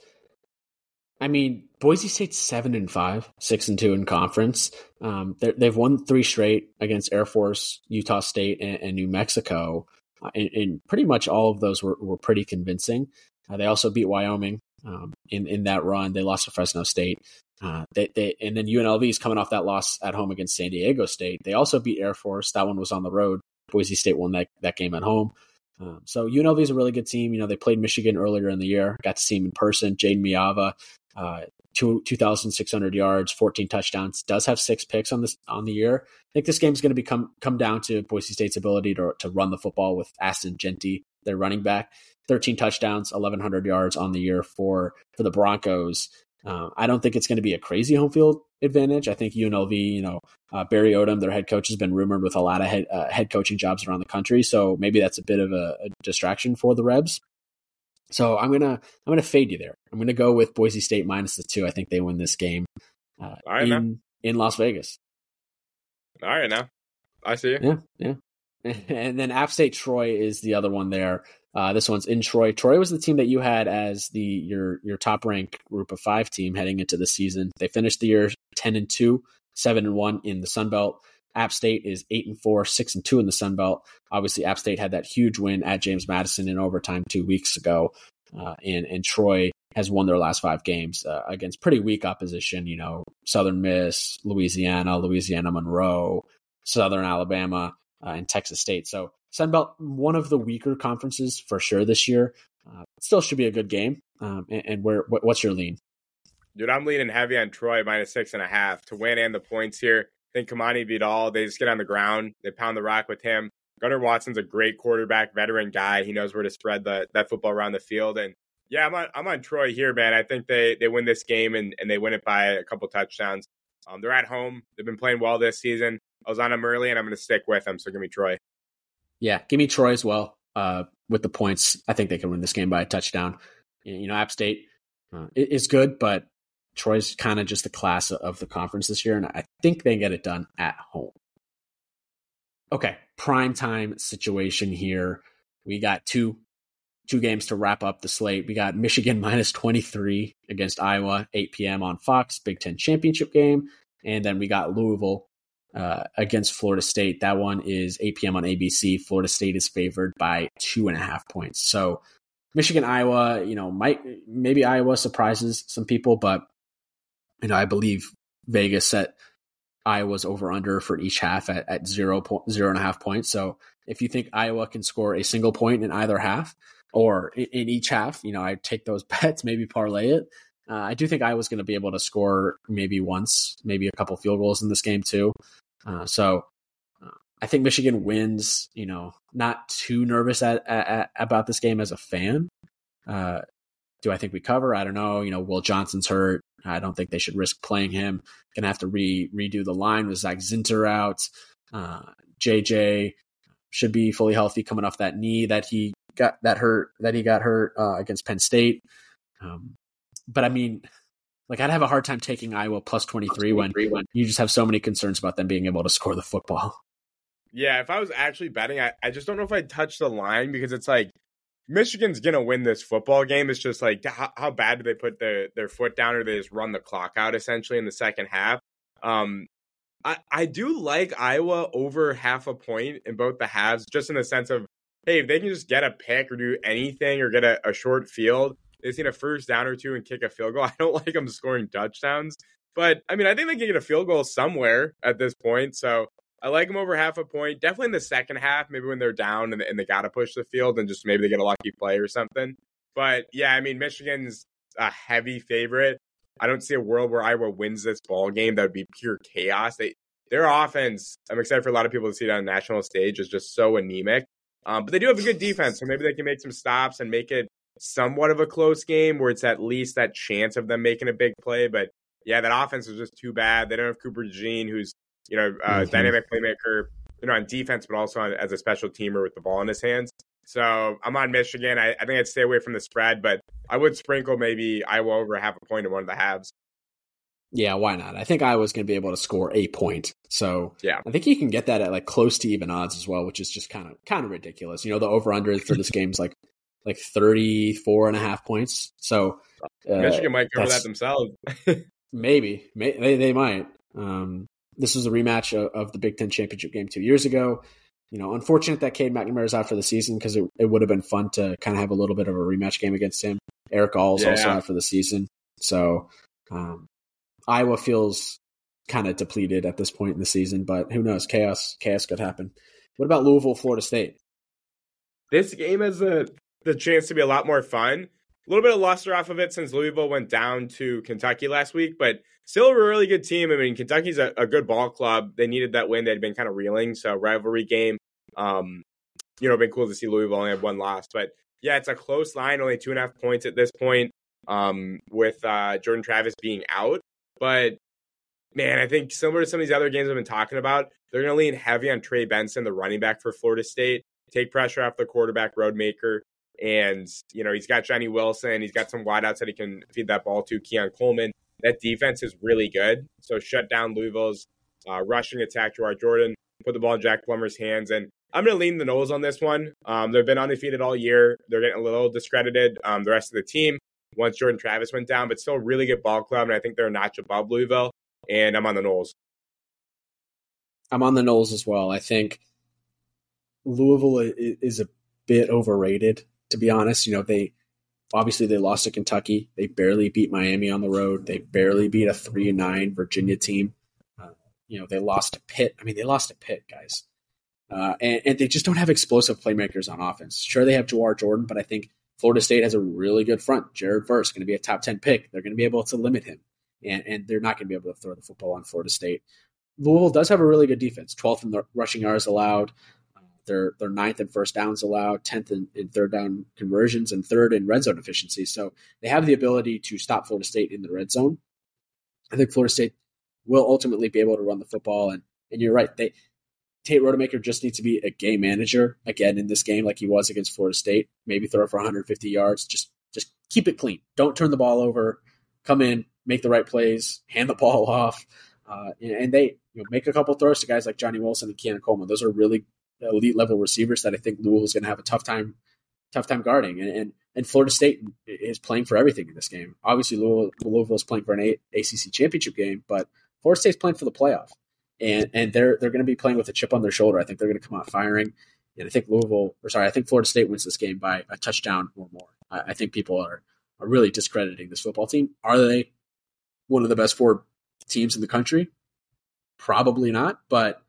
I mean, Boise State's seven and five, six and two in conference. Um, they've won three straight against Air Force, Utah State, and, and New Mexico, uh, and, and, pretty much all of those were, were pretty convincing. Uh, they also beat Wyoming um, in in that run. They lost to Fresno State. Uh, they, they, and then UNLV is coming off that loss at home against San Diego State. They also beat Air Force. That one was on the road. Boise State won that, that game at home. Um, so UNLV is a really good team. You know, they played Michigan earlier in the year. Got to see him in person. Jayden Maiava, uh, two two thousand six hundred yards, fourteen touchdowns. Does have six picks on this on the year. I think this game is going to become come down to Boise State's ability to to run the football with Ashton Jeanty, their running back. Thirteen touchdowns, eleven hundred yards on the year for for the Broncos. Uh, I don't think it's going to be a crazy home field advantage. I think UNLV, you know, uh, Barry Odom, their head coach, has been rumored with a lot of head, uh, head coaching jobs around the country. So maybe that's a bit of a, a distraction for the Rebs. So I'm gonna I'm gonna fade you there. I'm gonna go with Boise State minus the two. I think they win this game uh, in now. in Las Vegas. All right, now I see you. Yeah, yeah. And then App State Troy is the other one there. Uh, this one's in Troy. Troy was the team that you had as the your your top ranked group of five team heading into the season. They finished the year ten and two, seven and one in the Sun Belt. App State is eight and four, six and two in the Sun Belt. Obviously, App State had that huge win at James Madison in overtime two weeks ago, uh, and and Troy has won their last five games uh, against pretty weak opposition. You know, Southern Miss, Louisiana, Louisiana Monroe, Southern Alabama, uh, and Texas State. So Sunbelt, one of the weaker conferences for sure this year. Uh, still should be a good game. Um, and, and where what's your lean? Dude, I'm leaning heavy on Troy minus six and a half to win and the points here. I think Kamani Vidal, they just get on the ground, they pound the rock with him. Gunnar Watson's a great quarterback, veteran guy. He knows where to spread the, that football around the field. And yeah, I'm on I'm on Troy here, man. I think they they win this game and, and they win it by a couple touchdowns. Um, they're at home. They've been playing well this season. I was on them early, and I'm going to stick with them. So give me Troy. Yeah, give me Troy as well uh, with the points. I think they can win this game by a touchdown. You know, App State uh, is good, but Troy's kind of just the class of the conference this year, and I think they get it done at home. Okay, prime time situation here. We got two two games to wrap up the slate. We got Michigan minus 23 against Iowa, 8 p.m. on Fox, Big Ten championship game. And then we got Louisville uh, against Florida State. That one is 8 p.m. on ABC. Florida State is favored by two and a half points. So Michigan, Iowa, you know, might maybe Iowa surprises some people, but you know, I believe Vegas set Iowa's over under for each half at, at zero point zero and a half points. So if you think Iowa can score a single point in either half or in, in each half, you know, I take those bets, maybe parlay it. Uh, I do think Iowa's going to be able to score maybe once, maybe a couple field goals in this game too. Uh, so uh, I think Michigan wins. You know, not too nervous at, at, about this game as a fan. Uh, do I think we cover? I don't know. You know, Will Johnson's hurt. I don't think they should risk playing him. Gonna have to re redo the line with Zach Zinter out. JJ uh, should be fully healthy coming off that knee that he got that hurt that he got hurt uh, against Penn State. Um, but I mean, like I'd have a hard time taking Iowa plus 23 when you just have so many concerns about them being able to score the football. Yeah, if I was actually betting, I, I just don't know if I'd touch the line because it's like Michigan's gonna win this football game. It's just like how, how bad do they put their their foot down or they just run the clock out essentially in the second half. Um, I I do like Iowa over half a point in both the halves, just in the sense of hey, if they can just get a pick or do anything or get a, a short field, they need a first down or two and kick a field goal. I don't like them scoring touchdowns, but I mean, I think they can get a field goal somewhere at this point. So I like them over half a point. Definitely in the second half, maybe when they're down and, and they got to push the field and just maybe they get a lucky play or something. But yeah, I mean, Michigan's a heavy favorite. I don't see a world where Iowa wins this ball game. That would be pure chaos. They their offense, I'm excited for a lot of people to see it on a national stage, is just so anemic Um, but they do have a good defense, so maybe they can make some stops and make it somewhat of a close game where it's at least that chance of them making a big play. But yeah, that offense is just too bad. They don't have Cooper DeJean, who's you know uh, mm-hmm. dynamic playmaker, you know on defense, but also on, as a special teamer with the ball in his hands. So I'm on Michigan. I, I think I'd stay away from the spread, but I would sprinkle maybe Iowa over half a point in one of the halves. Yeah, why not? I think Iowa's going to be able to score a point. So yeah, I think you can get that at like close to even odds as well, which is just kind of kind of ridiculous. You know, the over under for this game's like like 34 and a half points. So uh, Michigan might cover that themselves. maybe, may, they they might. Um, this was a rematch of, of, the Big Ten championship game two years ago. You know, unfortunate that Cade McNamara is out for the season because it, it would have been fun to kind of have a little bit of a rematch game against him. Erick All's yeah. also out for the season, so um, Iowa feels kind of depleted at this point in the season, but who knows? Chaos, chaos could happen. What about Louisville, Florida State? This game has a the chance to be a lot more fun. A little bit of luster off of it since Louisville went down to Kentucky last week, but still a really good team. I mean, Kentucky's a, a good ball club. They needed that win. They'd been kind of reeling, so rivalry game. Um, you know, been cool to see Louisville only have one loss, but yeah, it's a close line, only two and a half points at this point. Um, with uh, Jordan Travis being out, but man, I think similar to some of these other games I've been talking about, they're going to lean heavy on Trey Benson, the running back for Florida State, take pressure off the quarterback Rodemaker. And, you know, he's got Johnny Wilson. He's got some wideouts that he can feed that ball to. Keon Coleman. That defense is really good. So shut down Louisville's uh, rushing attack Jawhar Jordan, put the ball in Jack Plummer's hands. And I'm going to lean the Noles on this one. Um, they've been undefeated all year. They're getting a little discredited, um, the rest of the team once Jordan Travis went down, but still really good ball club. And I think they're a notch above Louisville. And I'm on the Noles. I'm on the Noles as well. I think Louisville is a bit overrated, to be honest. You know, they obviously they lost to Kentucky. They barely beat Miami on the road. They barely beat a three and nine Virginia team. Uh, you know, they lost to Pitt. I mean, they lost to Pitt, guys. Uh, and, and, they just don't have explosive playmakers on offense. Sure, they have Jawhar Jordan, but I think Florida State has a really good front. Jared Verse going to be a top 10 pick. They're going to be able to limit him, and, and they're not going to be able to throw the football on Florida State. Louisville does have a really good defense 12th in the rushing yards allowed. They're, they're ninth in first downs allowed, 10th in, in, third down conversions, and third in red zone efficiency. So they have the ability to stop Florida State in the red zone. I think Florida State will ultimately be able to run the football. And, and you're right. They, Tate Rodemaker just needs to be a game manager again in this game, like he was against Florida State. Maybe throw for 150 yards. Just just keep it clean. Don't turn the ball over. Come in, make the right plays, hand the ball off, uh, and, and, they you know, make a couple throws to guys like Johnny Wilson and Keon Coleman. Those are really elite level receivers that I think Louisville's going to have a tough time tough time guarding. And, and, and Florida State is playing for everything in this game. Obviously, Louisville, is playing for an ACC championship game, but Florida State's playing for the playoff and and they're they're going to be playing with a chip on their shoulder. I think they're going to come out firing, and I think Louisville, or sorry, I think Florida State wins this game by a touchdown or more. I, I think people are are really discrediting this football team. Are they one of the best four teams in the country? Probably not, but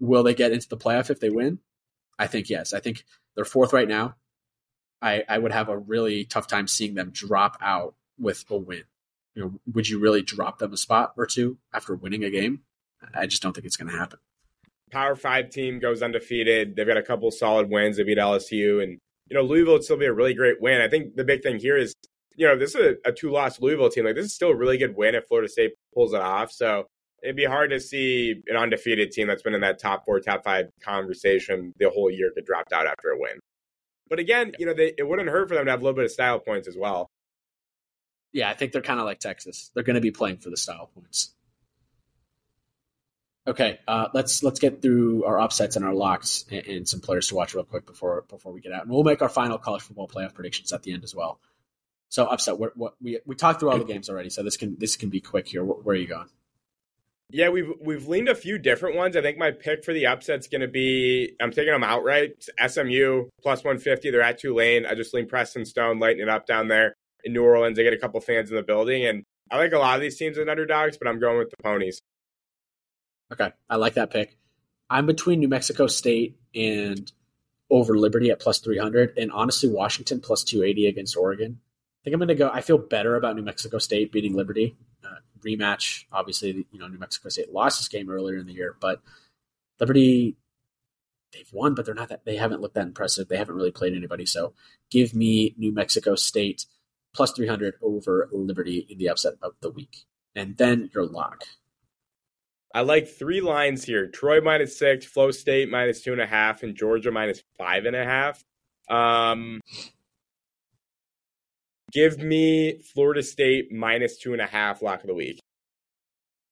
will they get into the playoff if they win? I think yes. I think they're fourth right now. I, I would have a really tough time seeing them drop out with a win. You know, would you really drop them a spot or two after winning a game? I just don't think it's going to happen. Power Five team goes undefeated. They've got a couple solid wins. They beat LSU, and you know Louisville would still be a really great win. I think the big thing here is, you know, this is a, a two-loss Louisville team. Like this is still a really good win if Florida State pulls it off. So it'd be hard to see an undefeated team that's been in that top four, top five conversation the whole year get dropped out after a win. But again, you know, they, it wouldn't hurt for them to have a little bit of style points as well. Yeah, I think they're kind of like Texas. They're going to be playing for the style points. Okay, uh, let's let's get through our upsets and our locks and, and, some players to watch real quick before before we get out, and we'll make our final college football playoff predictions at the end as well. So upset, what we we talked through all the games already, so this can this can be quick here. Where, where are you going? Yeah, we've we've leaned a few different ones. I think my pick for the upset's going to be I'm taking them outright. SMU plus 150. They're at Tulane. I just lean Preston Stone, lighting it up down there in New Orleans. I get a couple fans in the building, and I like a lot of these teams as underdogs, but I'm going with the ponies. Okay, I like that pick. I'm between New Mexico State and over Liberty at plus 300, and honestly, Washington plus 280 against Oregon. I think I'm going to go. I feel better about New Mexico State beating Liberty. Uh, rematch, obviously, you know, New Mexico State lost this game earlier in the year, but Liberty they've won, but they're not that they haven't looked that impressive. They haven't really played anybody. So give me New Mexico State plus 300 over Liberty in the upset of the week. And then your lock. I like three lines here Troy minus six, Flow State minus two and a half, and Georgia minus five and a half. Um, give me Florida State minus two and a half lock of the week.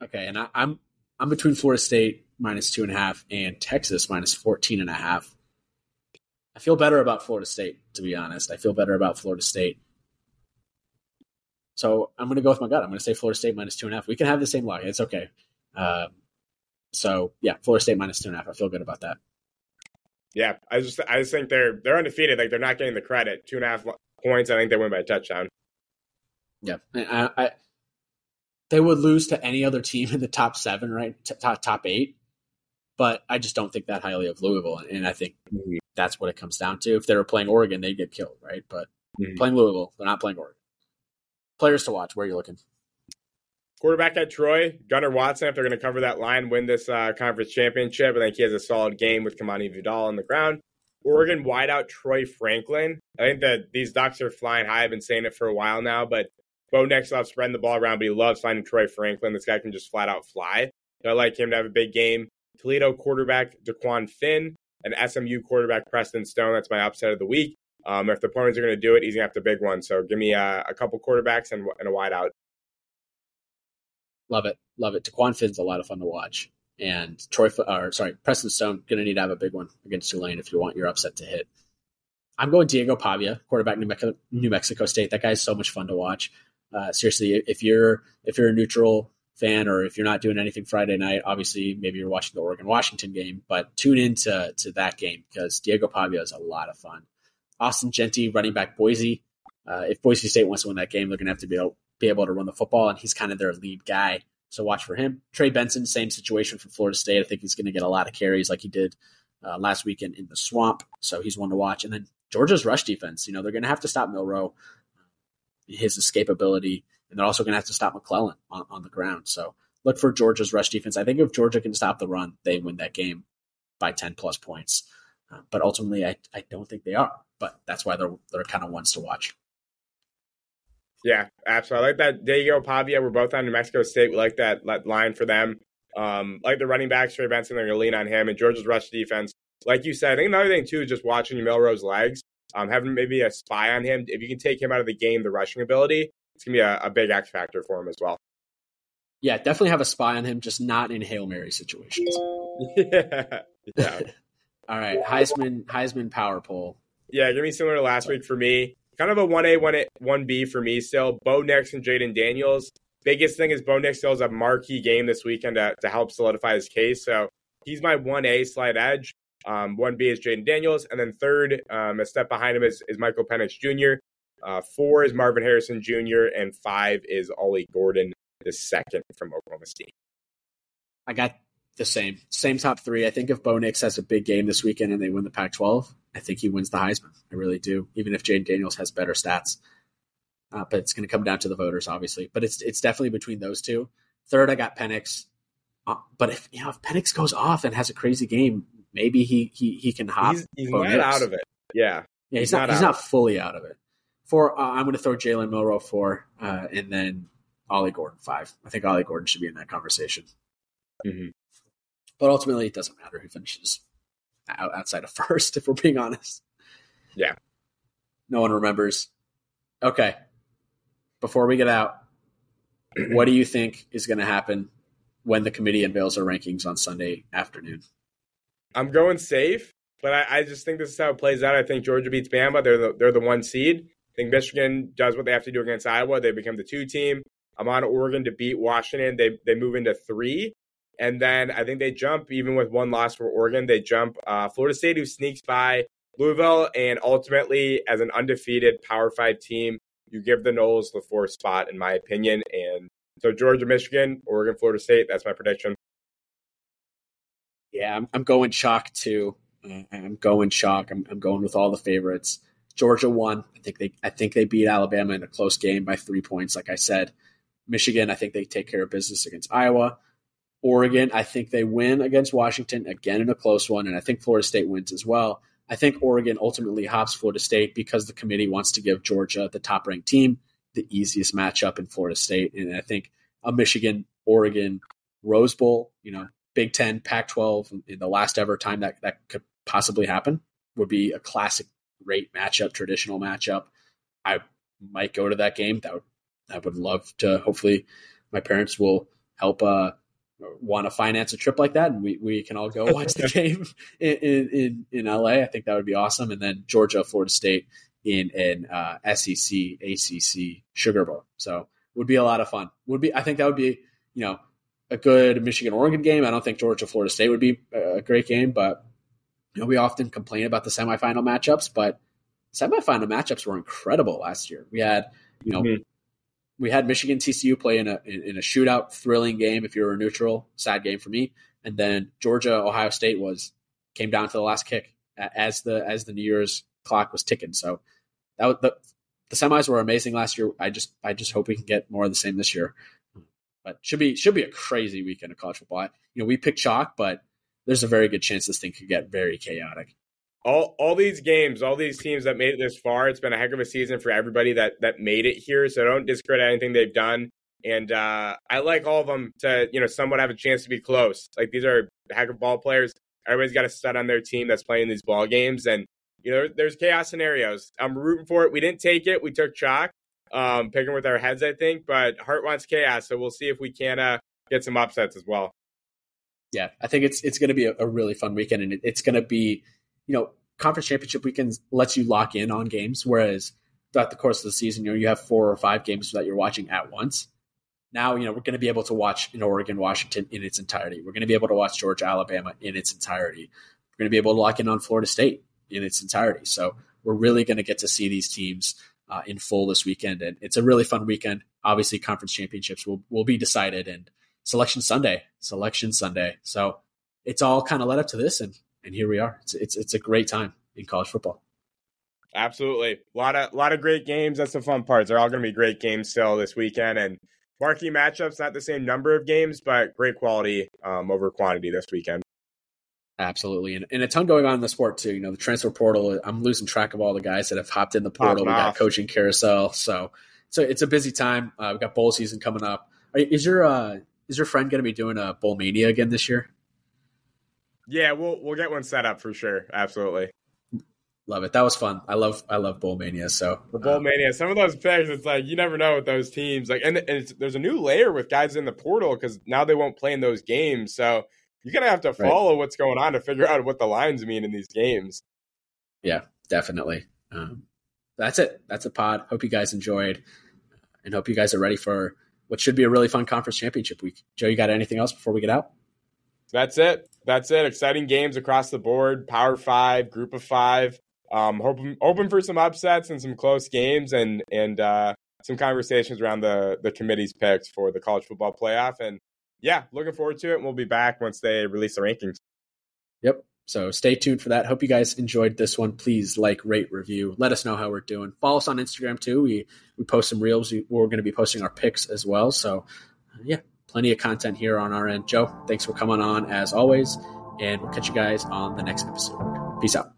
Okay, and I, I'm I'm between Florida State minus two and a half and Texas minus 14 and a half. I feel better about Florida State, to be honest. I feel better about Florida State. So I'm going to go with my gut. I'm going to say Florida State minus two and a half. We can have the same lock. It's okay. Um, so yeah, Florida State minus two and a half. I feel good about that. Yeah, I just I just think they're they're undefeated. Like they're not getting the credit. Two and a half points. I think they win by a touchdown. Yeah, I, I they would lose to any other team in the top seven, right? top top eight. But I just don't think that highly of Louisville, and I think mm-hmm. that's what it comes down to. If they were playing Oregon, they'd get killed, right? But mm-hmm. playing Louisville, they're not playing Oregon. Players to watch. Where are you looking? Quarterback at Troy, Gunnar Watson. If they're going to cover that line, win this uh, conference championship, I think he has a solid game with Kamani Vidal on the ground. Oregon wideout Troy Franklin. I think that these Ducks are flying high. I've been saying it for a while now, but Bo Nix loves spreading the ball around, but he loves finding Troy Franklin. This guy can just flat out fly. I like him to have a big game. Toledo quarterback DeQuan Finn and SMU quarterback Preston Stone. That's my upset of the week. Um, if the opponents are going to do it, he's going to have to big one. So give me a, a couple quarterbacks and, and a wideout. Love it, love it. DeQuan Finn's a lot of fun to watch, and Troy, or sorry, Preston Stone going to need to have a big one against Tulane if you want your upset to hit. I'm going Diego Pavia, quarterback New Mexico, New Mexico State. That guy's so much fun to watch. Uh, seriously, if you're if you're a neutral fan or if you're not doing anything Friday night, obviously maybe you're watching the Oregon Washington game, but tune in to to that game because Diego Pavia is a lot of fun. Ashton Jeanty, running back Boise. Uh, if Boise State wants to win that game, they're going to have to be able, be able to run the football, and he's kind of their lead guy. So watch for him. Trey Benson, same situation for Florida State. I think he's going to get a lot of carries like he did uh, last weekend in the swamp. So he's one to watch. And then Georgia's rush defense. You know they're going to have to stop Milroe, his escapability, and they're also going to have to stop McClellan on, on the ground. So look for Georgia's rush defense. I think if Georgia can stop the run, they win that game by ten plus points. Uh, but ultimately, I, I don't think they are. But that's why they're they're kind of ones to watch. Yeah, absolutely. I like that. Diego Pavia. We're both on New Mexico State. We like that, that line for them. Um, like the running backs, Trey Benson, they're going to lean on him. And Georgia's rush defense, like you said, I think another thing too is just watching Milroe's legs. Um, having maybe a spy on him. If you can take him out of the game, the rushing ability, it's gonna be a, a big X factor for him as well. Yeah, definitely have a spy on him, just not in hail mary situations. yeah. yeah. All right, Heisman Heisman power poll. Yeah, give me similar to last week for me. Kind of a one A, one A, one B for me still. Bo Nix and Jayden Daniels. Biggest thing is Bo Nix still has a marquee game this weekend to, to help solidify his case. So he's my one A slight edge. Um, one B is Jayden Daniels, and then third, um, a step behind him is, is Michael Penix Jr. Uh, four is Marvin Harrison Jr. and five is Ollie Gordon, the second from Oklahoma State. I got the same same top three. I think if Bo Nix has a big game this weekend and they win the Pac-12, I think he wins the Heisman. I really do. Even if Jayden Daniels has better stats, uh, but it's going to come down to the voters, obviously. But it's it's definitely between those two. Third, I got Penix. Uh, but if you know if Penix goes off and has a crazy game, maybe he he he can hop. He's, he's not out of it. Yeah, yeah, he's, he's not, not he's not fully out of it. Four, uh, I'm going to throw Jalen Milroe four, uh, and then Ollie Gordon five. I think Ollie Gordon should be in that conversation. Mm-hmm. But ultimately, it doesn't matter who finishes outside of first, if we're being honest. Yeah. No one remembers. Okay. Before we get out, what do you think is going to happen when the committee unveils their rankings on Sunday afternoon? I'm going safe, but I, I, just think this is how it plays out. I think Georgia beats Bama. They're the, they're the one seed. I think Michigan does what they have to do against Iowa. They become the two team. I'm on Oregon to beat Washington. They they move into three, and then I think they jump even with one loss for Oregon. They jump uh, Florida State, who sneaks by Louisville, and ultimately as an undefeated Power Five team, you give the Noles the fourth spot, in my opinion. And so Georgia, Michigan, Oregon, Florida State. That's my prediction. Yeah, I'm, I'm going chalk too. I'm going chalk. I'm, I'm going with all the favorites. Georgia won. I think they I think they beat Alabama in a close game by three points. Like I said, Michigan. I think they take care of business against Iowa. Oregon, I think they win against Washington again in a close one, and I think Florida State wins as well. I think Oregon ultimately hops Florida State because the committee wants to give Georgia, the top ranked team, the easiest matchup in Florida State. And I think a Michigan, Oregon, Rose Bowl, you know, Big Ten, Pac 12, in the last ever time that, that could possibly happen would be a classic, great matchup, traditional matchup. I might go to that game. That would, I would love to. Hopefully, my parents will help uh, want to finance a trip like that, and we, we can all go watch the game in, in in LA. I think that would be awesome. And then Georgia, Florida State in an uh, SEC ACC Sugar Bowl. So would be a lot of fun. Would be I think that would be you know a good Michigan Oregon game. I don't think Georgia Florida State would be a great game, but you know we often complain about the semifinal matchups, but semifinal matchups were incredible last year. We had you know. Mm-hmm we had Michigan TCU play in a in, a shootout, thrilling game. If you're a neutral, sad game for me. And then Georgia Ohio State was came down to the last kick as the as the New Year's clock was ticking. So that was, the the semis were amazing last year. I just I just hope we can get more of the same this year. But should be should be a crazy weekend of college football. You know, we picked chalk, but there's a very good chance this thing could get very chaotic all all these games, all these teams that made it this far, it's been a heck of a season for everybody that that made it here. So don't discredit anything they've done. And uh, I like all of them to you know somewhat have a chance to be close. Like these are heck of ball players. Everybody's got a stud on their team that's playing these ball games, and you know there's chaos scenarios. I'm rooting for it. We didn't take it. We took chalk, um, picking with our heads, I think. But heart wants chaos, so we'll see if we can uh, get some upsets as well. Yeah, I think it's it's going to be a, a really fun weekend, and it, it's going to be you know, conference championship weekends lets you lock in on games, whereas throughout the course of the season, you know, you have four or five games that you're watching at once. Now, you know, we're going to be able to watch in Oregon, Washington in its entirety. We're going to be able to watch Georgia, Alabama in its entirety. We're going to be able to lock in on Florida State in its entirety. So we're really going to get to see these teams uh, in full this weekend, and it's a really fun weekend. Obviously, conference championships will will be decided, and selection Sunday, selection Sunday. So it's all kind of led up to this, and and here we are. It's it's it's a great time in college football. Absolutely, a lot of a lot of great games. That's the fun part. They're all going to be great games still this weekend, and marquee matchups. Not the same number of games, but great quality um, over quantity this weekend. Absolutely, and, and a ton going on in the sport too. You know, the transfer portal. I'm losing track of all the guys that have hopped in the portal. we got coaching carousel, so so it's a busy time. Uh, we got bowl season coming up. Is your uh, is your friend going to be doing a bowl mania again this year? Yeah, we'll we'll get one set up for sure. Absolutely. Love it. That was fun. I love I love Bowl Mania. So the Bowl um, Mania, some of those picks, it's like you never know with those teams. Like, and, and there's a new layer with guys in the portal because now they won't play in those games. So you're gonna have to follow right. what's going on to figure out what the lines mean in these games. Yeah, definitely. Um, that's it. That's a pod. Hope you guys enjoyed, and hope you guys are ready for what should be a really fun conference championship week. Joe, you got anything else before we get out? That's it. That's it. Exciting games across the board. Power five, group of five. Um, hoping open for some upsets and some close games and and uh, some conversations around the the committee's picks for the college football playoff. And yeah, looking forward to it. And we'll be back once they release the rankings. Yep. So stay tuned for that. Hope you guys enjoyed this one. Please like, rate, review. Let us know how we're doing. Follow us on Instagram too. We we post some reels. We're going to be posting our picks as well. So yeah, plenty of content here on our end. Joe, thanks for coming on as always, and we'll catch you guys on the next episode. Peace out.